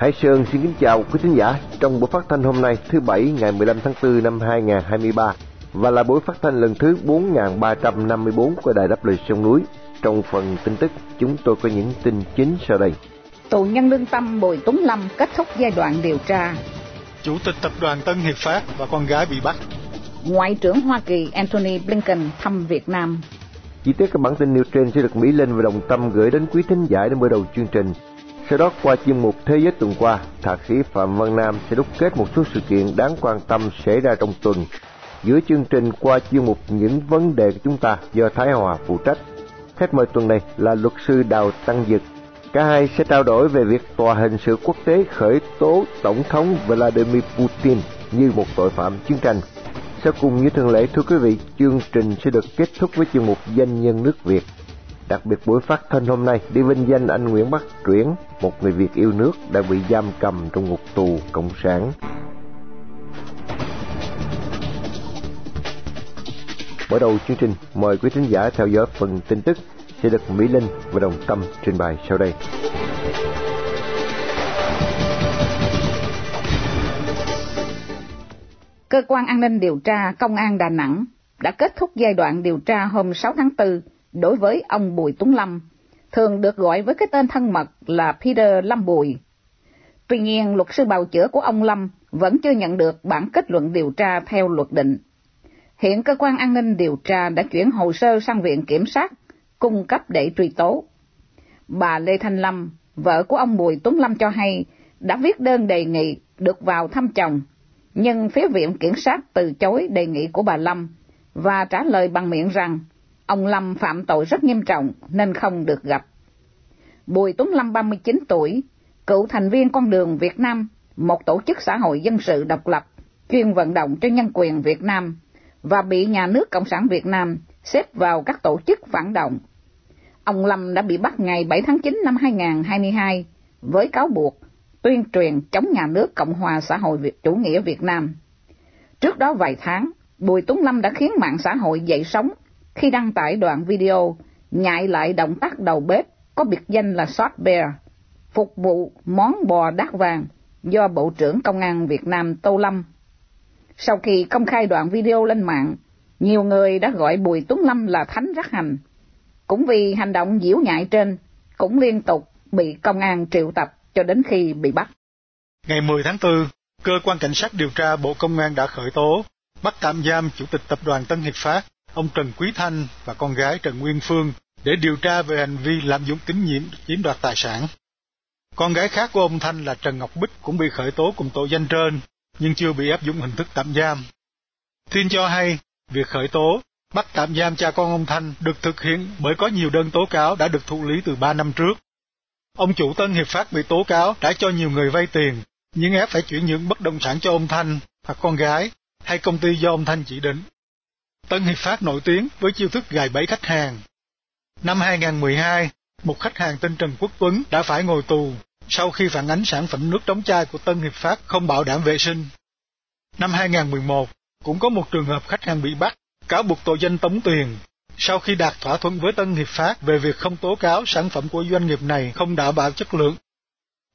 Hải Sơn xin kính chào quý thính giả trong buổi phát thanh hôm nay thứ Bảy ngày 15 tháng 4 năm 2023 và là buổi phát thanh lần thứ 4354 của Đài Đáp Lời Sông Núi. Trong phần tin tức, chúng tôi có những tin chính sau đây. Tù nhân lương tâm Bùi Tuấn Lâm kết thúc giai đoạn điều tra. Chủ tịch tập đoàn Tân Hiệp Phát và con gái bị bắt. Ngoại trưởng Hoa Kỳ Antony Blinken thăm Việt Nam. Chi tiết các bản tin nêu trên sẽ được Mỹ Linh và Đồng Tâm gửi đến quý thính giả đến mở đầu chương trình. Sau đó qua chuyên mục Thế giới tuần qua, Thạc sĩ Phạm Văn Nam sẽ đúc kết một số sự kiện đáng quan tâm xảy ra trong tuần. Giữa chương trình qua chuyên mục Những vấn đề của chúng ta do Thái Hòa phụ trách. Khách mời tuần này là luật sư Đào Tăng Dực. Cả hai sẽ trao đổi về việc Tòa hình sự quốc tế khởi tố Tổng thống Vladimir Putin như một tội phạm chiến tranh. Sau cùng như thường lệ thưa quý vị, chương trình sẽ được kết thúc với chuyên mục Danh nhân nước Việt. Đặc biệt buổi phát thanh hôm nay đi vinh danh anh Nguyễn Bắc Truyển, một người Việt yêu nước đã bị giam cầm trong ngục tù cộng sản. Mở đầu chương trình, mời quý khán giả theo dõi phần tin tức sẽ được Mỹ Linh và Đồng Tâm trình bày sau đây. Cơ quan an ninh điều tra Công an Đà Nẵng đã kết thúc giai đoạn điều tra hôm 6 tháng 4 đối với ông Bùi Tuấn Lâm, thường được gọi với cái tên thân mật là Peter Lâm Bùi. Tuy nhiên, luật sư bào chữa của ông Lâm vẫn chưa nhận được bản kết luận điều tra theo luật định. Hiện cơ quan an ninh điều tra đã chuyển hồ sơ sang viện kiểm sát, cung cấp để truy tố. Bà Lê Thanh Lâm, vợ của ông Bùi Tuấn Lâm cho hay, đã viết đơn đề nghị được vào thăm chồng, nhưng phía viện kiểm sát từ chối đề nghị của bà Lâm và trả lời bằng miệng rằng ông Lâm phạm tội rất nghiêm trọng nên không được gặp. Bùi Tuấn Lâm 39 tuổi, cựu thành viên con đường Việt Nam, một tổ chức xã hội dân sự độc lập, chuyên vận động cho nhân quyền Việt Nam và bị nhà nước Cộng sản Việt Nam xếp vào các tổ chức phản động. Ông Lâm đã bị bắt ngày 7 tháng 9 năm 2022 với cáo buộc tuyên truyền chống nhà nước Cộng hòa xã hội Việt chủ nghĩa Việt Nam. Trước đó vài tháng, Bùi Tuấn Lâm đã khiến mạng xã hội dậy sóng khi đăng tải đoạn video nhại lại động tác đầu bếp có biệt danh là Short Bear, phục vụ món bò đát vàng do Bộ trưởng Công an Việt Nam Tô Lâm. Sau khi công khai đoạn video lên mạng, nhiều người đã gọi Bùi Tuấn Lâm là thánh rắc hành. Cũng vì hành động diễu nhại trên, cũng liên tục bị công an triệu tập cho đến khi bị bắt. Ngày 10 tháng 4, cơ quan cảnh sát điều tra Bộ Công an đã khởi tố, bắt tạm giam Chủ tịch Tập đoàn Tân Hiệp Phát, ông Trần Quý Thanh và con gái Trần Nguyên Phương để điều tra về hành vi lạm dụng tín nhiệm chiếm đoạt tài sản. Con gái khác của ông Thanh là Trần Ngọc Bích cũng bị khởi tố cùng tội danh trên, nhưng chưa bị áp dụng hình thức tạm giam. Tin cho hay, việc khởi tố, bắt tạm giam cha con ông Thanh được thực hiện bởi có nhiều đơn tố cáo đã được thụ lý từ 3 năm trước. Ông chủ Tân Hiệp Phát bị tố cáo đã cho nhiều người vay tiền, nhưng ép phải chuyển nhượng bất động sản cho ông Thanh hoặc con gái hay công ty do ông Thanh chỉ định. Tân Hiệp Phát nổi tiếng với chiêu thức gài bẫy khách hàng. Năm 2012, một khách hàng tên Trần Quốc Tuấn đã phải ngồi tù sau khi phản ánh sản phẩm nước đóng chai của Tân Hiệp Phát không bảo đảm vệ sinh. Năm 2011, cũng có một trường hợp khách hàng bị bắt, cáo buộc tội danh tống tiền, sau khi đạt thỏa thuận với Tân Hiệp Phát về việc không tố cáo sản phẩm của doanh nghiệp này không đảm bảo chất lượng.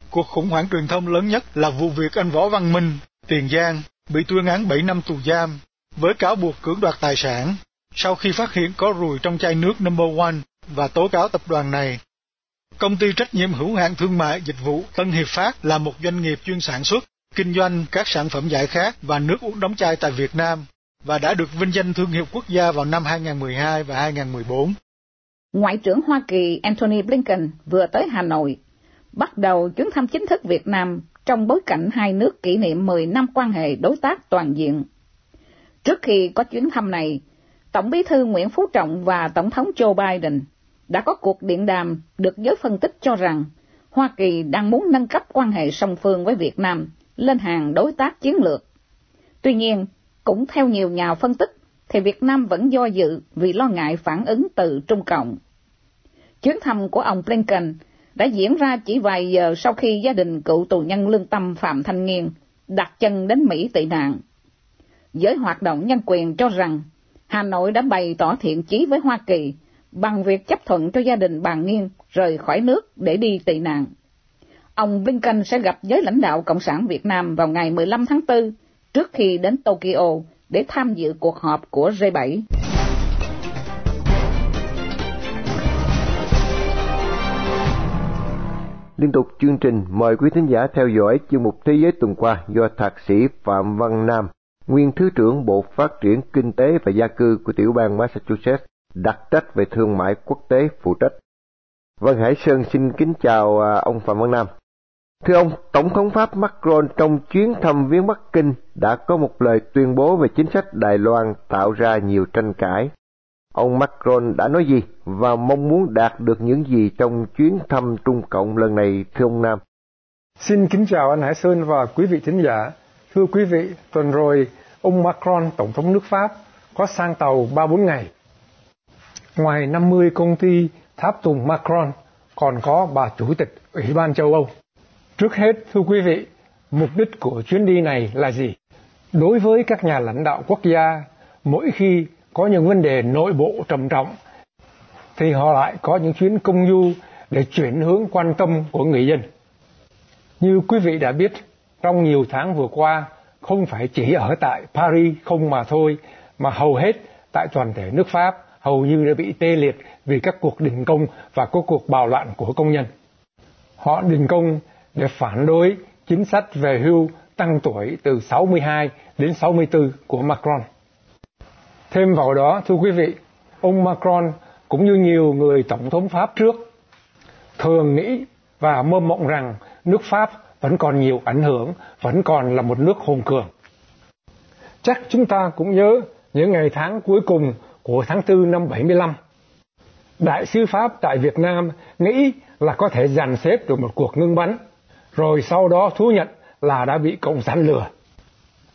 Cuộc khủng hoảng truyền thông lớn nhất là vụ việc anh Võ Văn Minh, Tiền Giang, bị tuyên án 7 năm tù giam, với cáo buộc cưỡng đoạt tài sản, sau khi phát hiện có ruồi trong chai nước Number One và tố cáo tập đoàn này. Công ty trách nhiệm hữu hạn thương mại dịch vụ Tân Hiệp Phát là một doanh nghiệp chuyên sản xuất, kinh doanh các sản phẩm giải khát và nước uống đóng chai tại Việt Nam và đã được vinh danh thương hiệu quốc gia vào năm 2012 và 2014. Ngoại trưởng Hoa Kỳ Antony Blinken vừa tới Hà Nội, bắt đầu chuyến thăm chính thức Việt Nam trong bối cảnh hai nước kỷ niệm 10 năm quan hệ đối tác toàn diện. Trước khi có chuyến thăm này, Tổng bí thư Nguyễn Phú Trọng và Tổng thống Joe Biden đã có cuộc điện đàm được giới phân tích cho rằng Hoa Kỳ đang muốn nâng cấp quan hệ song phương với Việt Nam lên hàng đối tác chiến lược. Tuy nhiên, cũng theo nhiều nhà phân tích, thì Việt Nam vẫn do dự vì lo ngại phản ứng từ Trung Cộng. Chuyến thăm của ông Blinken đã diễn ra chỉ vài giờ sau khi gia đình cựu tù nhân lương tâm Phạm Thanh Nghiên đặt chân đến Mỹ tị nạn. Giới hoạt động nhân quyền cho rằng Hà Nội đã bày tỏ thiện chí với Hoa Kỳ bằng việc chấp thuận cho gia đình bà Nghiên rời khỏi nước để đi tị nạn. ông Blinken sẽ gặp giới lãnh đạo Cộng sản Việt Nam vào ngày 15 tháng 4 trước khi đến Tokyo để tham dự cuộc họp của G7. Liên tục chương trình mời quý thính giả theo dõi chuyên mục Thế giới tuần qua do Thạc sĩ Phạm Văn Nam, nguyên Thứ trưởng Bộ Phát triển Kinh tế và Gia cư của tiểu bang Massachusetts, đặc trách về thương mại quốc tế phụ trách. Vân Hải Sơn xin kính chào à, ông Phạm Văn Nam. Thưa ông, Tổng thống Pháp Macron trong chuyến thăm viếng Bắc Kinh đã có một lời tuyên bố về chính sách Đài Loan tạo ra nhiều tranh cãi. Ông Macron đã nói gì và mong muốn đạt được những gì trong chuyến thăm Trung Cộng lần này thưa ông Nam? Xin kính chào anh Hải Sơn và quý vị thính giả. Thưa quý vị, tuần rồi ông Macron, Tổng thống nước Pháp, có sang tàu 3-4 ngày. Ngoài 50 công ty tháp tùng Macron, còn có bà Chủ tịch Ủy ban châu Âu. Trước hết, thưa quý vị, mục đích của chuyến đi này là gì? Đối với các nhà lãnh đạo quốc gia, mỗi khi có những vấn đề nội bộ trầm trọng, thì họ lại có những chuyến công du để chuyển hướng quan tâm của người dân. Như quý vị đã biết, trong nhiều tháng vừa qua, không phải chỉ ở tại Paris không mà thôi, mà hầu hết tại toàn thể nước Pháp hầu như đã bị tê liệt vì các cuộc đình công và các cuộc bạo loạn của công nhân. Họ đình công để phản đối chính sách về hưu tăng tuổi từ 62 đến 64 của Macron. Thêm vào đó, thưa quý vị, ông Macron cũng như nhiều người tổng thống Pháp trước thường nghĩ và mơ mộng rằng nước Pháp vẫn còn nhiều ảnh hưởng, vẫn còn là một nước hùng cường. Chắc chúng ta cũng nhớ những ngày tháng cuối cùng của tháng 4 năm 75. Đại sứ Pháp tại Việt Nam nghĩ là có thể dàn xếp được một cuộc ngưng bắn, rồi sau đó thú nhận là đã bị Cộng sản lừa.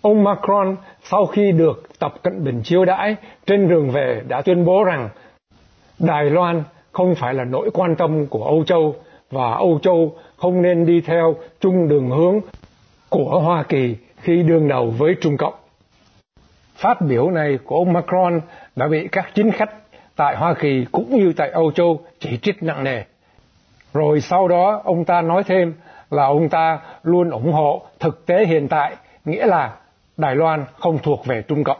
Ông Macron sau khi được Tập Cận Bình chiêu đãi trên đường về đã tuyên bố rằng Đài Loan không phải là nỗi quan tâm của Âu Châu và Âu Châu không nên đi theo chung đường hướng của Hoa Kỳ khi đương đầu với Trung Cộng. Phát biểu này của ông Macron đã bị các chính khách tại Hoa Kỳ cũng như tại Âu Châu chỉ trích nặng nề. Rồi sau đó ông ta nói thêm là ông ta luôn ủng hộ thực tế hiện tại, nghĩa là Đài Loan không thuộc về Trung Cộng.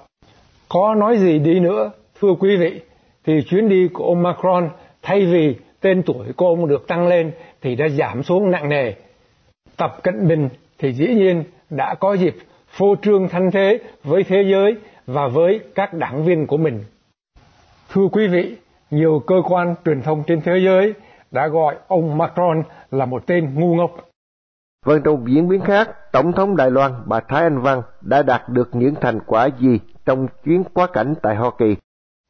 Có nói gì đi nữa, thưa quý vị, thì chuyến đi của ông Macron thay vì tên tuổi của ông được tăng lên thì đã giảm xuống nặng nề. Tập Cận Bình thì dĩ nhiên đã có dịp phô trương thanh thế với thế giới và với các đảng viên của mình. Thưa quý vị, nhiều cơ quan truyền thông trên thế giới đã gọi ông Macron là một tên ngu ngốc. Vâng, trong diễn biến khác, Tổng thống Đài Loan bà Thái Anh Văn đã đạt được những thành quả gì trong chuyến quá cảnh tại Hoa Kỳ?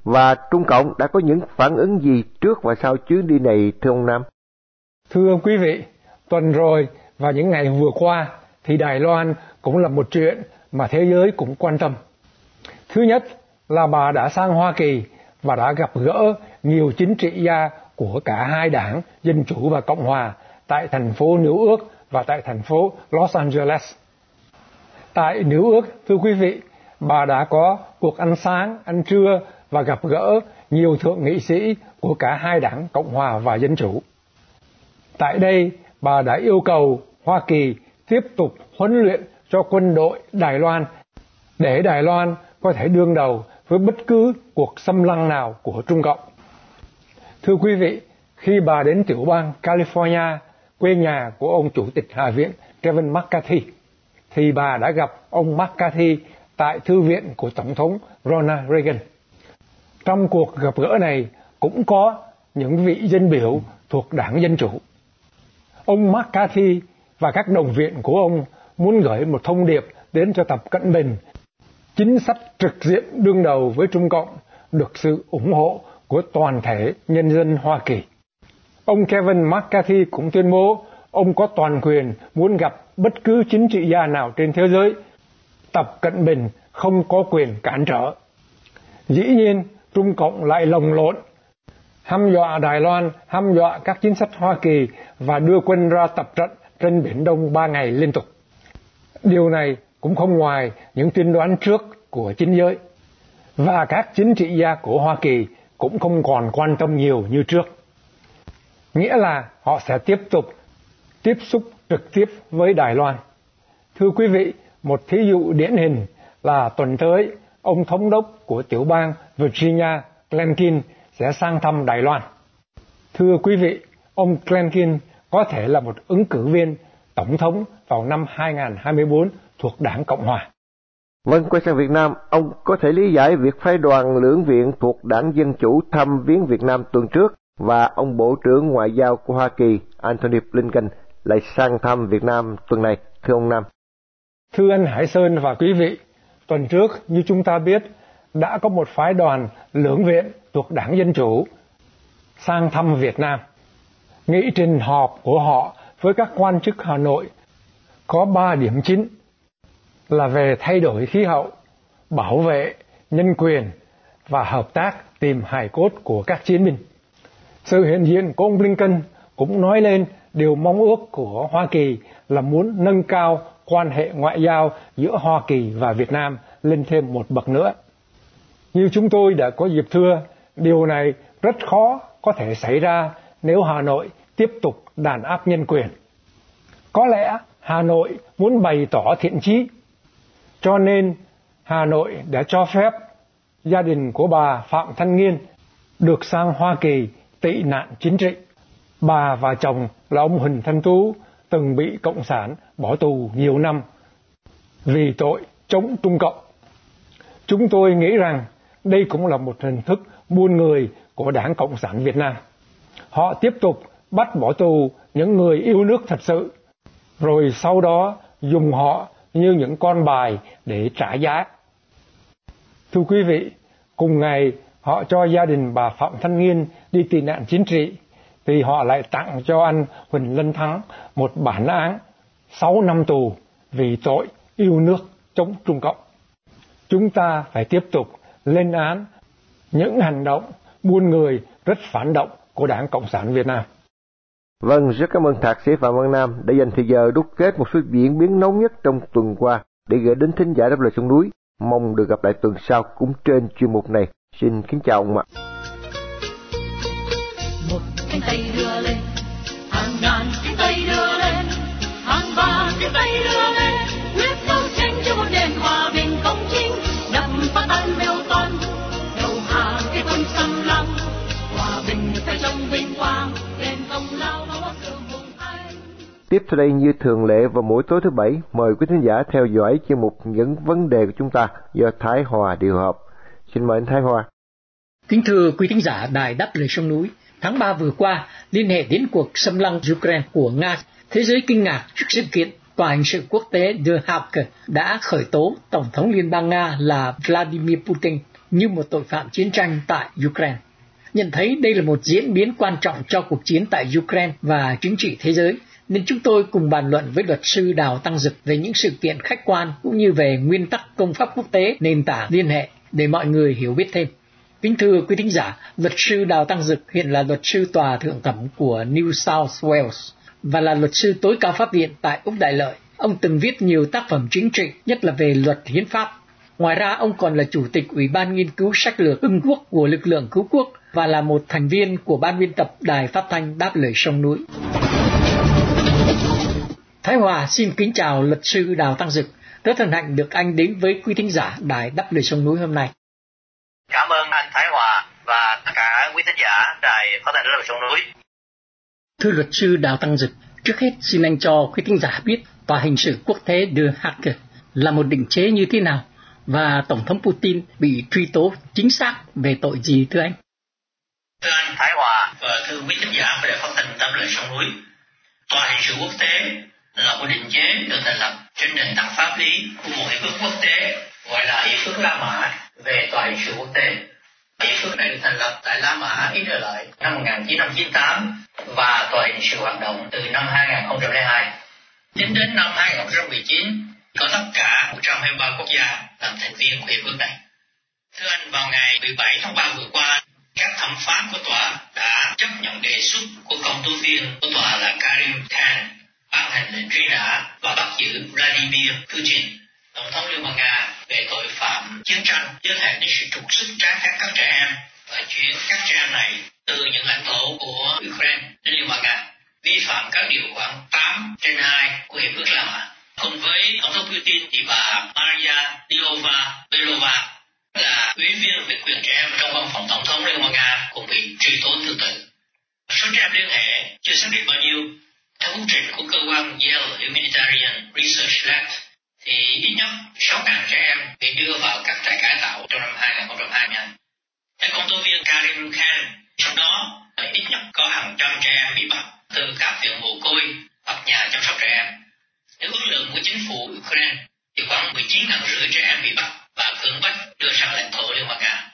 Và Trung Cộng đã có những phản ứng gì trước và sau chuyến đi này thưa ông Nam? Thưa quý vị, tuần rồi và những ngày vừa qua thì Đài Loan cũng là một chuyện mà thế giới cũng quan tâm. Thứ nhất là bà đã sang Hoa Kỳ và đã gặp gỡ nhiều chính trị gia của cả hai đảng Dân Chủ và Cộng Hòa tại thành phố New York và tại thành phố Los Angeles. Tại New York, thưa quý vị, bà đã có cuộc ăn sáng, ăn trưa và gặp gỡ nhiều thượng nghị sĩ của cả hai đảng Cộng Hòa và Dân Chủ. Tại đây, bà đã yêu cầu Hoa Kỳ tiếp tục huấn luyện cho quân đội Đài Loan để Đài Loan có thể đương đầu với bất cứ cuộc xâm lăng nào của Trung Cộng. Thưa quý vị, khi bà đến tiểu bang California, quê nhà của ông Chủ tịch Hạ viện Kevin McCarthy, thì bà đã gặp ông McCarthy tại thư viện của Tổng thống Ronald Reagan. Trong cuộc gặp gỡ này cũng có những vị dân biểu thuộc đảng Dân Chủ. Ông McCarthy và các đồng viện của ông muốn gửi một thông điệp đến cho Tập Cận Bình chính sách trực diện đương đầu với Trung Cộng được sự ủng hộ của toàn thể nhân dân Hoa Kỳ. Ông Kevin McCarthy cũng tuyên bố ông có toàn quyền muốn gặp bất cứ chính trị gia nào trên thế giới. Tập Cận Bình không có quyền cản trở. Dĩ nhiên, Trung Cộng lại lồng lộn, hăm dọa Đài Loan, hăm dọa các chính sách Hoa Kỳ và đưa quân ra tập trận trên Biển Đông ba ngày liên tục. Điều này cũng không ngoài những tiên đoán trước của chính giới. Và các chính trị gia của Hoa Kỳ cũng không còn quan tâm nhiều như trước. Nghĩa là họ sẽ tiếp tục tiếp xúc trực tiếp với Đài Loan. Thưa quý vị, một thí dụ điển hình là tuần tới, ông thống đốc của tiểu bang Virginia, Glenkin, sẽ sang thăm Đài Loan. Thưa quý vị, ông Glenkin có thể là một ứng cử viên tổng thống vào năm 2024 thuộc đảng Cộng Hòa. Vâng, quay sang Việt Nam, ông có thể lý giải việc phái đoàn lưỡng viện thuộc đảng Dân Chủ thăm viếng Việt Nam tuần trước và ông Bộ trưởng Ngoại giao của Hoa Kỳ Antony Blinken lại sang thăm Việt Nam tuần này, thưa ông Nam. Thưa anh Hải Sơn và quý vị, tuần trước như chúng ta biết đã có một phái đoàn lưỡng viện thuộc đảng Dân Chủ sang thăm Việt Nam. Nghị trình họp của họ với các quan chức Hà Nội có ba điểm chính là về thay đổi khí hậu, bảo vệ nhân quyền và hợp tác tìm hài cốt của các chiến binh. Sự hiện diện của ông Blinken cũng nói lên điều mong ước của Hoa Kỳ là muốn nâng cao quan hệ ngoại giao giữa Hoa Kỳ và Việt Nam lên thêm một bậc nữa. Như chúng tôi đã có dịp thưa, điều này rất khó có thể xảy ra nếu Hà Nội tiếp tục đàn áp nhân quyền. Có lẽ Hà Nội muốn bày tỏ thiện chí, cho nên Hà Nội đã cho phép gia đình của bà Phạm Thanh Nghiên được sang Hoa Kỳ tị nạn chính trị. Bà và chồng là ông Huỳnh Thanh Tú từng bị Cộng sản bỏ tù nhiều năm vì tội chống Trung Cộng. Chúng tôi nghĩ rằng đây cũng là một hình thức buôn người của Đảng Cộng sản Việt Nam. Họ tiếp tục bắt bỏ tù những người yêu nước thật sự, rồi sau đó dùng họ như những con bài để trả giá. Thưa quý vị, cùng ngày họ cho gia đình bà Phạm Thanh Nghiên đi tị nạn chính trị, thì họ lại tặng cho anh Huỳnh Lân Thắng một bản án 6 năm tù vì tội yêu nước chống Trung Cộng. Chúng ta phải tiếp tục lên án những hành động buôn người rất phản động của Đảng Cộng sản Việt Nam. Vâng, rất cảm ơn Thạc sĩ Phạm Văn Nam đã dành thời giờ đúc kết một số diễn biến nóng nhất trong tuần qua để gửi đến thính giả đáp lời sông núi. Mong được gặp lại tuần sau cũng trên chuyên mục này. Xin kính chào ông ạ. À cánh tay đưa lên, hàng ngàn cánh tay đưa lên, hàng vạn cánh tay đưa lên, quyết đấu tranh cho một nền hòa bình công chính, đập phá tan mêu toan, đầu hàng cái quân xâm lăng, hòa bình phải trong vinh quang, đền công lao nó bắc cường vùng anh. Tiếp theo đây như thường lệ vào mỗi tối thứ bảy, mời quý thính giả theo dõi chuyên mục những vấn đề của chúng ta do Thái Hòa điều hợp. Xin mời anh Thái Hòa. Kính thưa quý thính giả Đài Đáp Lời Sông Núi, tháng 3 vừa qua, liên hệ đến cuộc xâm lăng Ukraine của Nga, thế giới kinh ngạc trước sự kiện Tòa hình sự quốc tế The Hague đã khởi tố Tổng thống Liên bang Nga là Vladimir Putin như một tội phạm chiến tranh tại Ukraine. Nhận thấy đây là một diễn biến quan trọng cho cuộc chiến tại Ukraine và chính trị thế giới, nên chúng tôi cùng bàn luận với luật sư Đào Tăng Dực về những sự kiện khách quan cũng như về nguyên tắc công pháp quốc tế nền tảng liên hệ để mọi người hiểu biết thêm. Kính thưa quý thính giả, luật sư Đào Tăng Dực hiện là luật sư tòa thượng thẩm của New South Wales và là luật sư tối cao pháp viện tại Úc Đại Lợi. Ông từng viết nhiều tác phẩm chính trị, nhất là về luật hiến pháp. Ngoài ra, ông còn là chủ tịch Ủy ban nghiên cứu sách lược ưng quốc của lực lượng cứu quốc và là một thành viên của ban biên tập Đài Phát thanh Đáp lời sông núi. Thái Hòa xin kính chào luật sư Đào Tăng Dực. Rất hân hạnh được anh đến với quý thính giả Đài Đáp lời sông núi hôm nay. Cảm ơn anh Thái Hòa và tất cả quý thính giả Đài Phát thanh lời sông núi. Thưa luật sư Đào Tăng Dực, trước hết xin anh cho quý thính giả biết tòa hình sự quốc tế The Hague là một định chế như thế nào và Tổng thống Putin bị truy tố chính xác về tội gì thưa anh? Thưa anh Thái Hòa và thưa quý thính giả Đài Phát thanh Đáp lời sông núi, tòa hình sự quốc tế là một định chế được thành lập trên nền tảng pháp lý của một hiệp ước quốc tế gọi là hiệp ước La Mã về tòa hình sự quốc tế. Hiệp ước này được thành lập tại La Mã, Ý Lợi năm 1998 và tòa hình sự hoạt động từ năm 2002. Tính đến năm 2019, có tất cả 123 quốc gia làm thành viên của hiệp ước này. Thưa anh, vào ngày 17 tháng 3 vừa qua, các thẩm phán của tòa đã chấp nhận đề xuất của công tố viên của tòa là Karim Khan ban hành lệnh truy nã và bắt giữ Vladimir Putin, tổng thống Liên bang Nga về tội phạm chiến tranh giới hạn đến sự trục xuất trái phép các trẻ em và chuyển các trẻ em này từ những lãnh thổ của Ukraine đến Liên bang Nga vi phạm các điều khoản 8 trên 2 của Hiệp ước La Mã. Cùng với Tổng thống Putin thì bà Maria Diova Belova là ủy viên về quyền trẻ em trong văn phòng Tổng thống Liên bang Nga cũng bị truy tố tương tự. Số trẻ em liên hệ chưa xác định bao nhiêu. Theo công trình của cơ quan Yale Humanitarian Research Lab thì ít nhất 6.000 trẻ em bị đưa vào các trại cải tạo trong năm 2020. Theo công tố viên Karim Khan, trong đó ít nhất có hàng trăm trẻ em bị bắt từ các viện mồ côi hoặc nhà chăm sóc trẻ em. Nếu ước lượng của chính phủ Ukraine thì khoảng 19 ngàn rưỡi trẻ em bị bắt và cưỡng bách đưa sang lãnh thổ Liên bang Nga.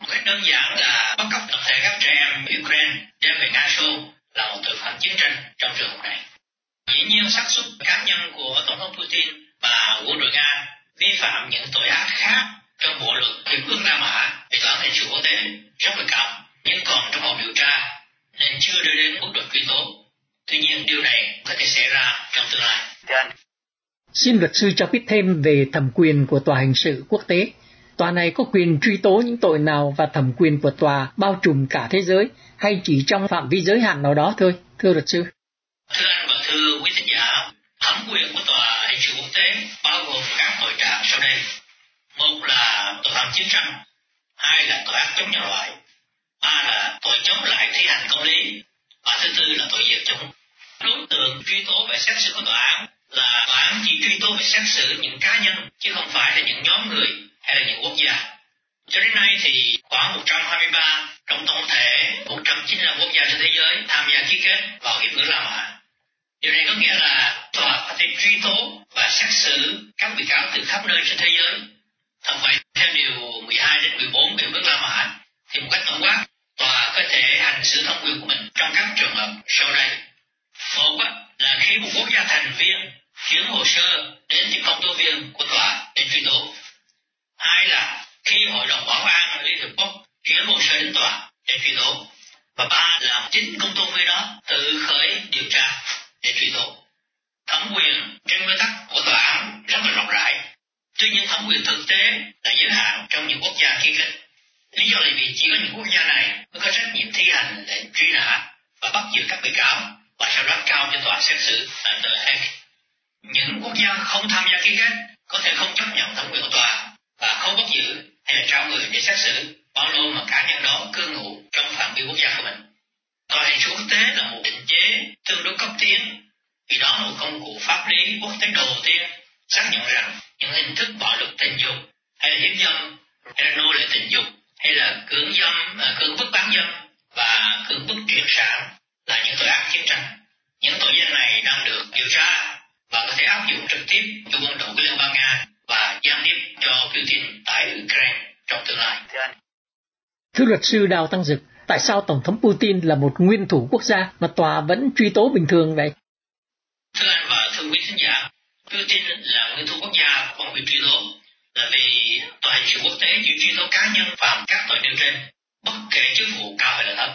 Một cách đơn giản là bắt cóc tập thể các trẻ em Ukraine đem về Nga Xô là một tội phạm chiến tranh trong trường hợp này. Dĩ nhiên xác suất cá nhân của Tổng thống Putin và quân đội Nga vi phạm những tội ác khác trong bộ luật hiệp ước La Mã về toán hình sự quốc tế rất là cao, nhưng còn trong cuộc điều tra nên chưa đưa đến mức độ truy tố. Tuy nhiên điều này có thể xảy ra trong tương lai. Xin luật sư cho biết thêm về thẩm quyền của tòa hình sự quốc tế. Tòa này có quyền truy tố những tội nào và thẩm quyền của tòa bao trùm cả thế giới hay chỉ trong phạm vi giới hạn nào đó thôi, thưa luật sư? Thưa anh và thưa quý thính giả, thẩm quyền của tòa gồm các tội trạng sau đây. Một là tội phạm chiến tranh, hai là tội ác chống nhân loại, ba là tội chống lại thi hành công lý, và thứ tư là tội diệt chủng. Đối tượng truy tố và xét xử của tòa án là tòa án chỉ truy tố và xét xử những cá nhân chứ không phải là những nhóm người hay là những quốc gia. Cho đến nay thì khoảng 123 trong tổng thể 195 quốc gia trên thế giới tham gia ký kết vào hiệp ước La Mã. Điều này có nghĩa là tòa có thể truy tố và xét xử các bị cáo từ khắp nơi trên thế giới. Thật vậy, theo điều 12 đến 14 biểu ước La Mã, thì một cách tổng quát, tòa có thể hành xử thẩm quyền của mình trong các trường hợp sau đây. Một là khi một quốc gia thành viên chuyển hồ sơ đến tiếp công tố viên của tòa để truy tố. Hai là khi Hội đồng Bảo an Liên Hợp Quốc chuyển hồ sơ đến tòa để truy tố. Và ba là chính công tố viên đó tự khởi điều tra để truy tố. Thẩm quyền trên nguyên tắc của tòa án rất là rộng rãi. Tuy nhiên thẩm quyền thực tế là giới hạn trong những quốc gia ký kết. Lý do là vì chỉ có những quốc gia này mới có trách nhiệm thi hành lệnh truy nã và bắt giữ các bị cáo và sau đó cao cho tòa xét xử tại tờ Hague. Những quốc gia không tham gia ký kết có thể không chấp nhận thẩm quyền của tòa và không bắt giữ hay là trao người để xét xử, bao lâu mà cá nhân đó cư ngụ trong phạm vi quốc gia của mình. Tòa hình quốc tế là một định chế tương đối cấp tiến vì đó là một công cụ pháp lý quốc tế đầu tiên xác nhận rằng những hình thức bạo lực tình dục hay là hiếp dâm hay là nô lệ tình dục hay là cưỡng dâm à, cưỡng bức bán dâm và cưỡng bức truyền sản là những tội ác chiến tranh. Những tội danh này đang được điều tra và có thể áp dụng trực tiếp cho quân đội của Liên bang Nga và gián tiếp cho Putin tại Ukraine trong tương lai. Thưa luật sư Đào Tăng Dực, tại sao Tổng thống Putin là một nguyên thủ quốc gia mà tòa vẫn truy tố bình thường vậy? Thưa anh và thưa quý khán giả, Putin là nguyên thủ quốc gia không bị truy tố là vì tòa hình sự quốc tế chỉ truy tố cá nhân phạm các tội nêu trên, bất kể chức vụ cao hay là thấp.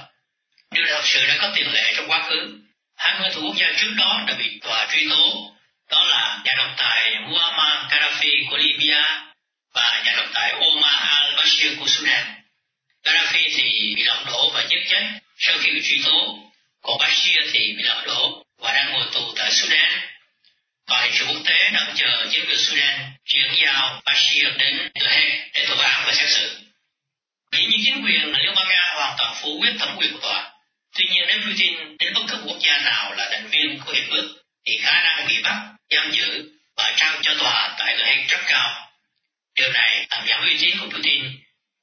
Điều này thật sự đã có tiền lệ trong quá khứ. Hai nguyên thủ quốc gia trước đó đã bị tòa truy tố, đó là nhà độc tài Muammar Gaddafi của Libya và nhà độc tài Omar al-Bashir của Sudan. Gaddafi thì bị lật đổ và giết chết sau khi bị truy tố, còn Bashir thì bị lật đổ và đang ngồi tù tại Sudan. Và hình sự quốc tế đang chờ chính quyền Sudan chuyển giao Bashir đến The Hague để tòa án và xét xử. Dĩ nhiên chính quyền Liên bang Nga hoàn toàn phủ quyết thẩm quyền của tòa. Tuy nhiên nếu Putin đến bất cứ quốc gia nào là thành viên của hiệp ước thì khả năng bị bắt, giam giữ và trao cho tòa tại The Hague rất cao. Điều này làm giảm uy tín của Putin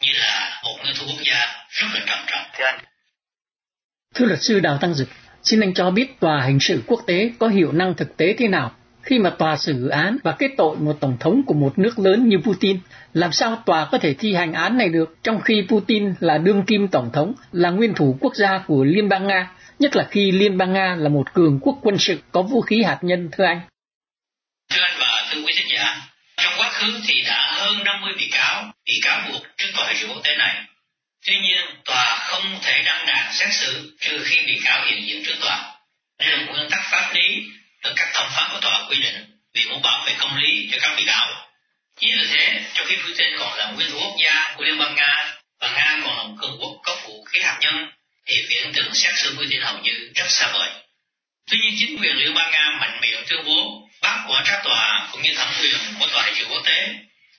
như là một nguyên thủ quốc gia rất là trầm trọng. Thưa anh. Thưa luật sư Đào Tăng Dực, xin anh cho biết tòa hình sự quốc tế có hiệu năng thực tế thế nào khi mà tòa xử án và kết tội một tổng thống của một nước lớn như Putin, làm sao tòa có thể thi hành án này được trong khi Putin là đương kim tổng thống, là nguyên thủ quốc gia của Liên bang Nga, nhất là khi Liên bang Nga là một cường quốc quân sự có vũ khí hạt nhân thưa anh? Thưa anh và thưa quý thính giả, trong quá khứ thì đã hơn 50 bị cáo bị cáo buộc trước tòa hình sự quốc tế này. Tuy nhiên, tòa không thể đăng đàn xét xử trừ khi bị cáo hiện diện trước tòa. Đây là một nguyên tắc pháp lý được các thẩm phán của tòa quy định vì muốn bảo vệ công lý cho các bị cáo. Chính vì thế, trong khi Putin còn là nguyên thủ quốc gia của Liên bang Nga và Nga còn là một cường quốc có vũ khí hạt nhân, thì viễn tưởng xét xử Putin hầu như rất xa vời. Tuy nhiên chính quyền Liên bang Nga mạnh miệng tuyên bố bác của các tòa cũng như thẩm quyền của tòa hình sự quốc tế.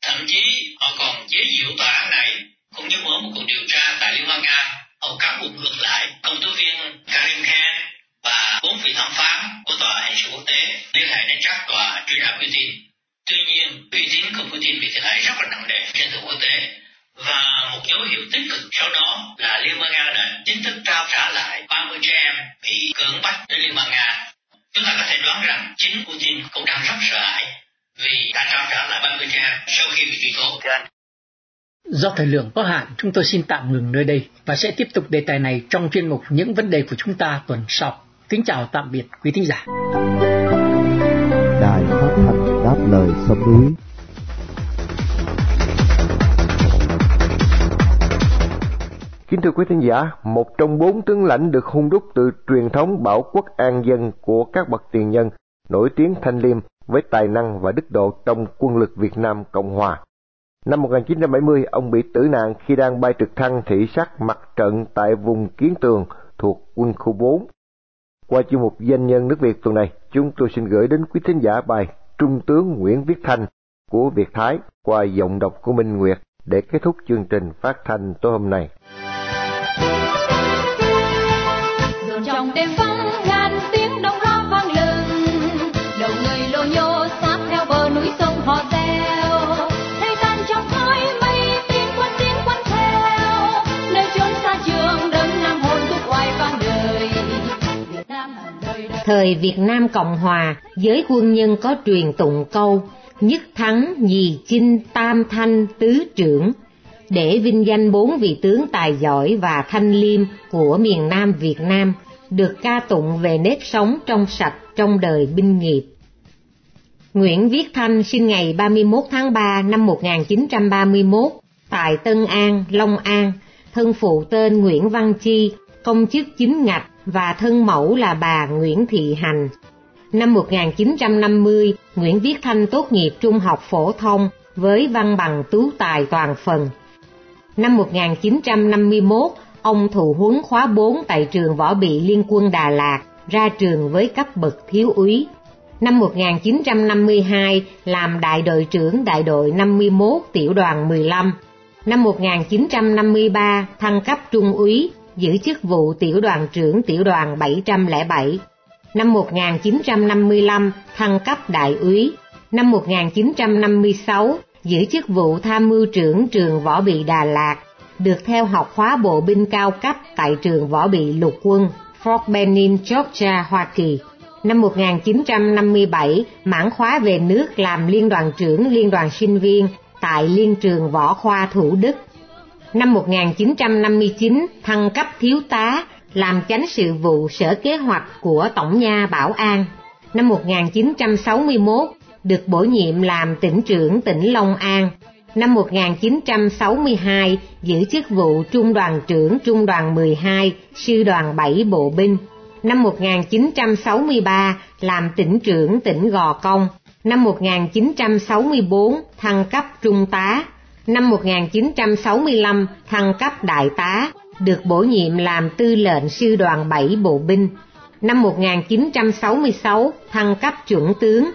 Thậm chí họ còn chế giễu tòa án này cũng như mở một cuộc điều tra tại Liên bang Nga. Ông cáo buộc ngược lại công tố viên Karim Khan và bốn vị thẩm phán của tòa hình sự quốc tế liên hệ đến các tòa truy nã Putin. Tuy nhiên, uy tín của Putin bị thiệt hại rất là nặng nề trên trường quốc tế và một dấu hiệu tích cực sau đó là Liên bang Nga đã chính thức trao trả lại 30 trẻ em bị cưỡng bắt đến Liên bang Nga. Chúng ta có thể đoán rằng chính Putin cũng đang rất sợ hãi vì đã trao trả lại 30 trẻ em sau khi bị truy tố. Do thời lượng có hạn, chúng tôi xin tạm ngừng nơi đây và sẽ tiếp tục đề tài này trong chuyên mục những vấn đề của chúng ta tuần sau. Kính chào tạm biệt quý thính giả. Đài phát thanh đáp lời sông núi Kính thưa quý thính giả, một trong bốn tướng lãnh được hung đúc từ truyền thống bảo quốc an dân của các bậc tiền nhân, nổi tiếng thanh liêm với tài năng và đức độ trong quân lực Việt Nam Cộng Hòa. Năm 1970, ông bị tử nạn khi đang bay trực thăng thị sát mặt trận tại vùng Kiến Tường thuộc quân khu 4. Qua chuyên mục danh nhân nước Việt tuần này, chúng tôi xin gửi đến quý thính giả bài Trung tướng Nguyễn Viết Thanh của Việt Thái qua giọng đọc của Minh Nguyệt để kết thúc chương trình phát thanh tối hôm nay. trong đêm vắng Thời Việt Nam Cộng Hòa, giới quân nhân có truyền tụng câu nhất thắng, nhì chinh, tam thanh, tứ trưởng để vinh danh bốn vị tướng tài giỏi và thanh liêm của miền Nam Việt Nam, được ca tụng về nếp sống trong sạch trong đời binh nghiệp. Nguyễn Viết Thanh sinh ngày 31 tháng 3 năm 1931 tại Tân An, Long An, thân phụ tên Nguyễn Văn Chi, công chức chính ngạch và thân mẫu là bà Nguyễn Thị Hành. Năm 1950, Nguyễn Viết Thanh tốt nghiệp trung học phổ thông với văn bằng tú tài toàn phần. Năm 1951, ông thụ huấn khóa 4 tại trường võ bị Liên quân Đà Lạt, ra trường với cấp bậc thiếu úy. Năm 1952, làm đại đội trưởng đại đội 51 tiểu đoàn 15. Năm 1953, thăng cấp trung úy, giữ chức vụ tiểu đoàn trưởng tiểu đoàn 707. Năm 1955, thăng cấp đại úy. Năm 1956, giữ chức vụ tham mưu trưởng trường võ bị Đà Lạt, được theo học khóa bộ binh cao cấp tại trường võ bị lục quân Fort Benning, Georgia, Hoa Kỳ. Năm 1957, mãn khóa về nước làm liên đoàn trưởng liên đoàn sinh viên tại Liên trường Võ khoa Thủ Đức. Năm 1959, thăng cấp thiếu tá, làm chánh sự vụ sở kế hoạch của Tổng nha Bảo An. Năm 1961, được bổ nhiệm làm tỉnh trưởng tỉnh Long An. Năm 1962, giữ chức vụ Trung đoàn trưởng Trung đoàn 12, Sư đoàn 7 Bộ binh. Năm 1963, làm tỉnh trưởng tỉnh Gò Công. Năm 1964, thăng cấp Trung tá. Năm 1965, thăng cấp Đại tá, được bổ nhiệm làm tư lệnh Sư đoàn 7 Bộ binh. Năm 1966, thăng cấp chuẩn tướng.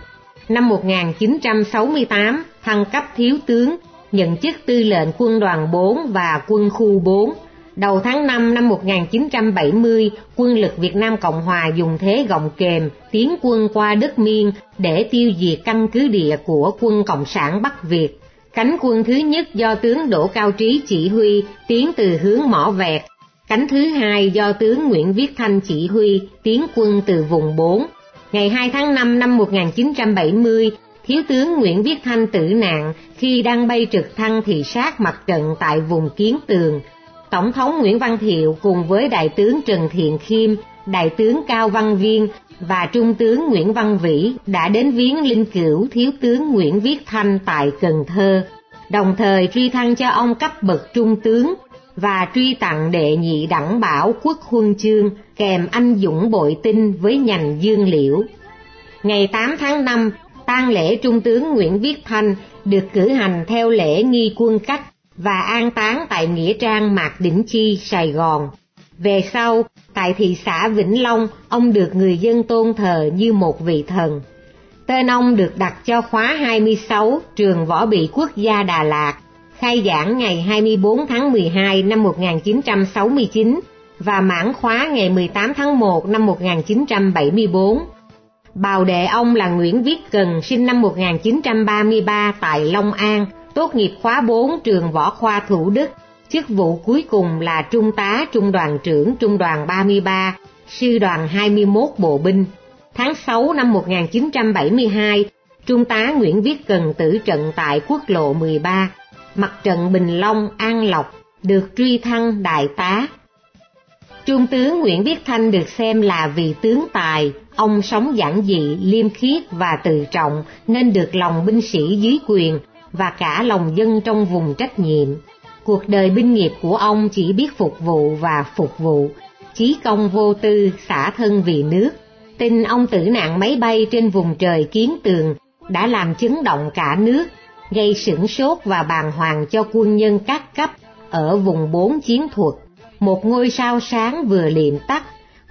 Năm 1968, thăng cấp thiếu tướng, nhận chức tư lệnh quân đoàn 4 và quân khu 4. Đầu tháng 5 năm 1970, quân lực Việt Nam Cộng Hòa dùng thế gọng kềm tiến quân qua đất miên để tiêu diệt căn cứ địa của quân Cộng sản Bắc Việt. Cánh quân thứ nhất do tướng Đỗ Cao Trí chỉ huy tiến từ hướng Mỏ Vẹt. Cánh thứ hai do tướng Nguyễn Viết Thanh chỉ huy tiến quân từ vùng 4. Ngày 2 tháng 5 năm 1970, Thiếu tướng Nguyễn Viết Thanh tử nạn khi đang bay trực thăng thị sát mặt trận tại vùng Kiến Tường. Tổng thống Nguyễn Văn Thiệu cùng với Đại tướng Trần Thiện Khiêm, Đại tướng Cao Văn Viên và Trung tướng Nguyễn Văn Vĩ đã đến viếng linh cữu Thiếu tướng Nguyễn Viết Thanh tại Cần Thơ, đồng thời truy thăng cho ông cấp bậc Trung tướng và truy tặng đệ nhị đẳng bảo quốc huân chương kèm anh dũng bội tinh với nhành dương liễu. Ngày 8 tháng 5, tang lễ Trung tướng Nguyễn Viết Thanh được cử hành theo lễ nghi quân cách và an táng tại Nghĩa Trang Mạc Đỉnh Chi, Sài Gòn. Về sau, tại thị xã Vĩnh Long, ông được người dân tôn thờ như một vị thần. Tên ông được đặt cho khóa 26 trường Võ Bị Quốc gia Đà Lạt, khai giảng ngày 24 tháng 12 năm 1969 và mãn khóa ngày 18 tháng 1 năm 1974. Bào đệ ông là Nguyễn Viết Cần, sinh năm 1933 tại Long An, tốt nghiệp khóa 4 trường Võ Khoa Thủ Đức, chức vụ cuối cùng là Trung tá Trung đoàn trưởng Trung đoàn 33, Sư đoàn 21 Bộ binh. Tháng 6 năm 1972, Trung tá Nguyễn Viết Cần tử trận tại quốc lộ 13, mặt trận Bình Long, An Lộc, được truy thăng đại tá. Trung tướng Nguyễn Viết Thanh được xem là vị tướng tài, ông sống giản dị, liêm khiết và tự trọng nên được lòng binh sĩ dưới quyền và cả lòng dân trong vùng trách nhiệm. Cuộc đời binh nghiệp của ông chỉ biết phục vụ và phục vụ, chí công vô tư, xả thân vì nước. Tin ông tử nạn máy bay trên vùng trời kiến tường đã làm chấn động cả nước, gây sửng sốt và bàng hoàng cho quân nhân các cấp ở vùng bốn chiến thuật. Một ngôi sao sáng vừa liệm tắt,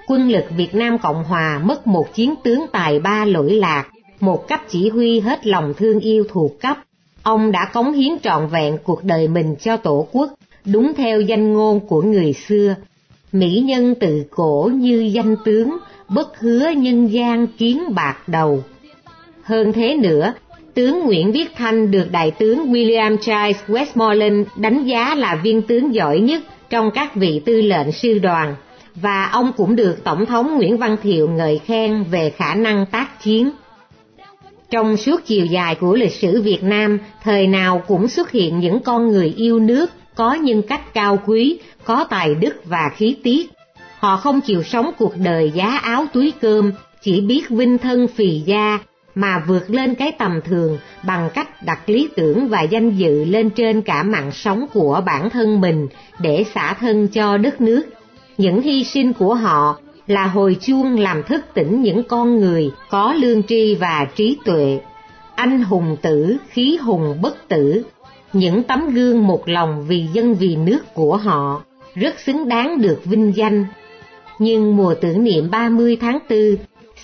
quân lực Việt Nam Cộng Hòa mất một chiến tướng tài ba lỗi lạc, một cấp chỉ huy hết lòng thương yêu thuộc cấp. Ông đã cống hiến trọn vẹn cuộc đời mình cho Tổ quốc, đúng theo danh ngôn của người xưa. Mỹ nhân tự cổ như danh tướng, bất hứa nhân gian kiến bạc đầu. Hơn thế nữa, tướng Nguyễn Viết Thanh được Đại tướng William Charles Westmoreland đánh giá là viên tướng giỏi nhất trong các vị tư lệnh sư đoàn, và ông cũng được Tổng thống Nguyễn Văn Thiệu ngợi khen về khả năng tác chiến. Trong suốt chiều dài của lịch sử Việt Nam, thời nào cũng xuất hiện những con người yêu nước, có nhân cách cao quý, có tài đức và khí tiết. Họ không chịu sống cuộc đời giá áo túi cơm, chỉ biết vinh thân phì gia, mà vượt lên cái tầm thường bằng cách đặt lý tưởng và danh dự lên trên cả mạng sống của bản thân mình để xả thân cho đất nước. Những hy sinh của họ là hồi chuông làm thức tỉnh những con người có lương tri và trí tuệ. Anh hùng tử, khí hùng bất tử, những tấm gương một lòng vì dân vì nước của họ rất xứng đáng được vinh danh. Nhưng mùa tưởng niệm 30 tháng 4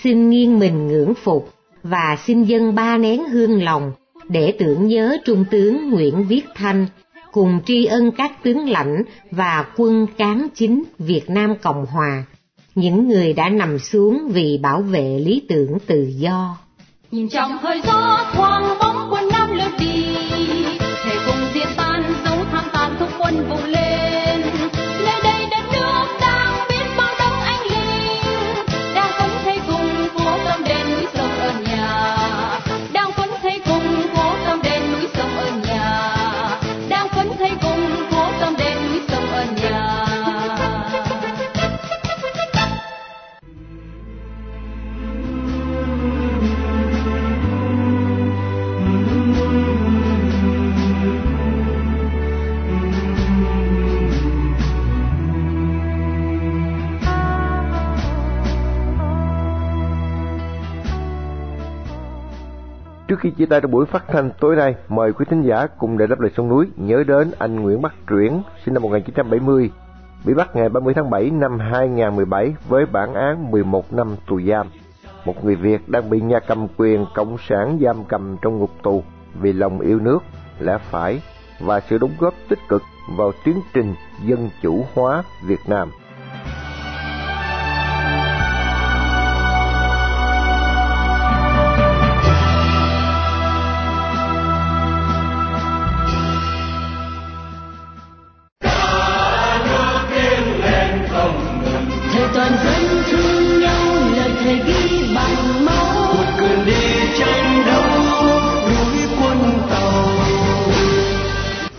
xin nghiêng mình ngưỡng phục và xin dân ba nén hương lòng để tưởng nhớ Trung tướng Nguyễn Viết Thanh cùng tri ân các tướng lãnh và quân cán chính Việt Nam Cộng Hòa, những người đã nằm xuống vì bảo vệ lý tưởng tự do. Nhìn trong hơi gió thoáng bóng Trước khi chia tay trong buổi phát thanh tối nay, mời quý thính giả cùng để đáp lời sông núi nhớ đến anh Nguyễn Bắc Truyển, sinh năm 1970, bị bắt ngày 30 tháng 7 năm 2017 với bản án 11 năm tù giam. Một người Việt đang bị nhà cầm quyền cộng sản giam cầm trong ngục tù vì lòng yêu nước, lẽ phải và sự đóng góp tích cực vào tiến trình dân chủ hóa Việt Nam.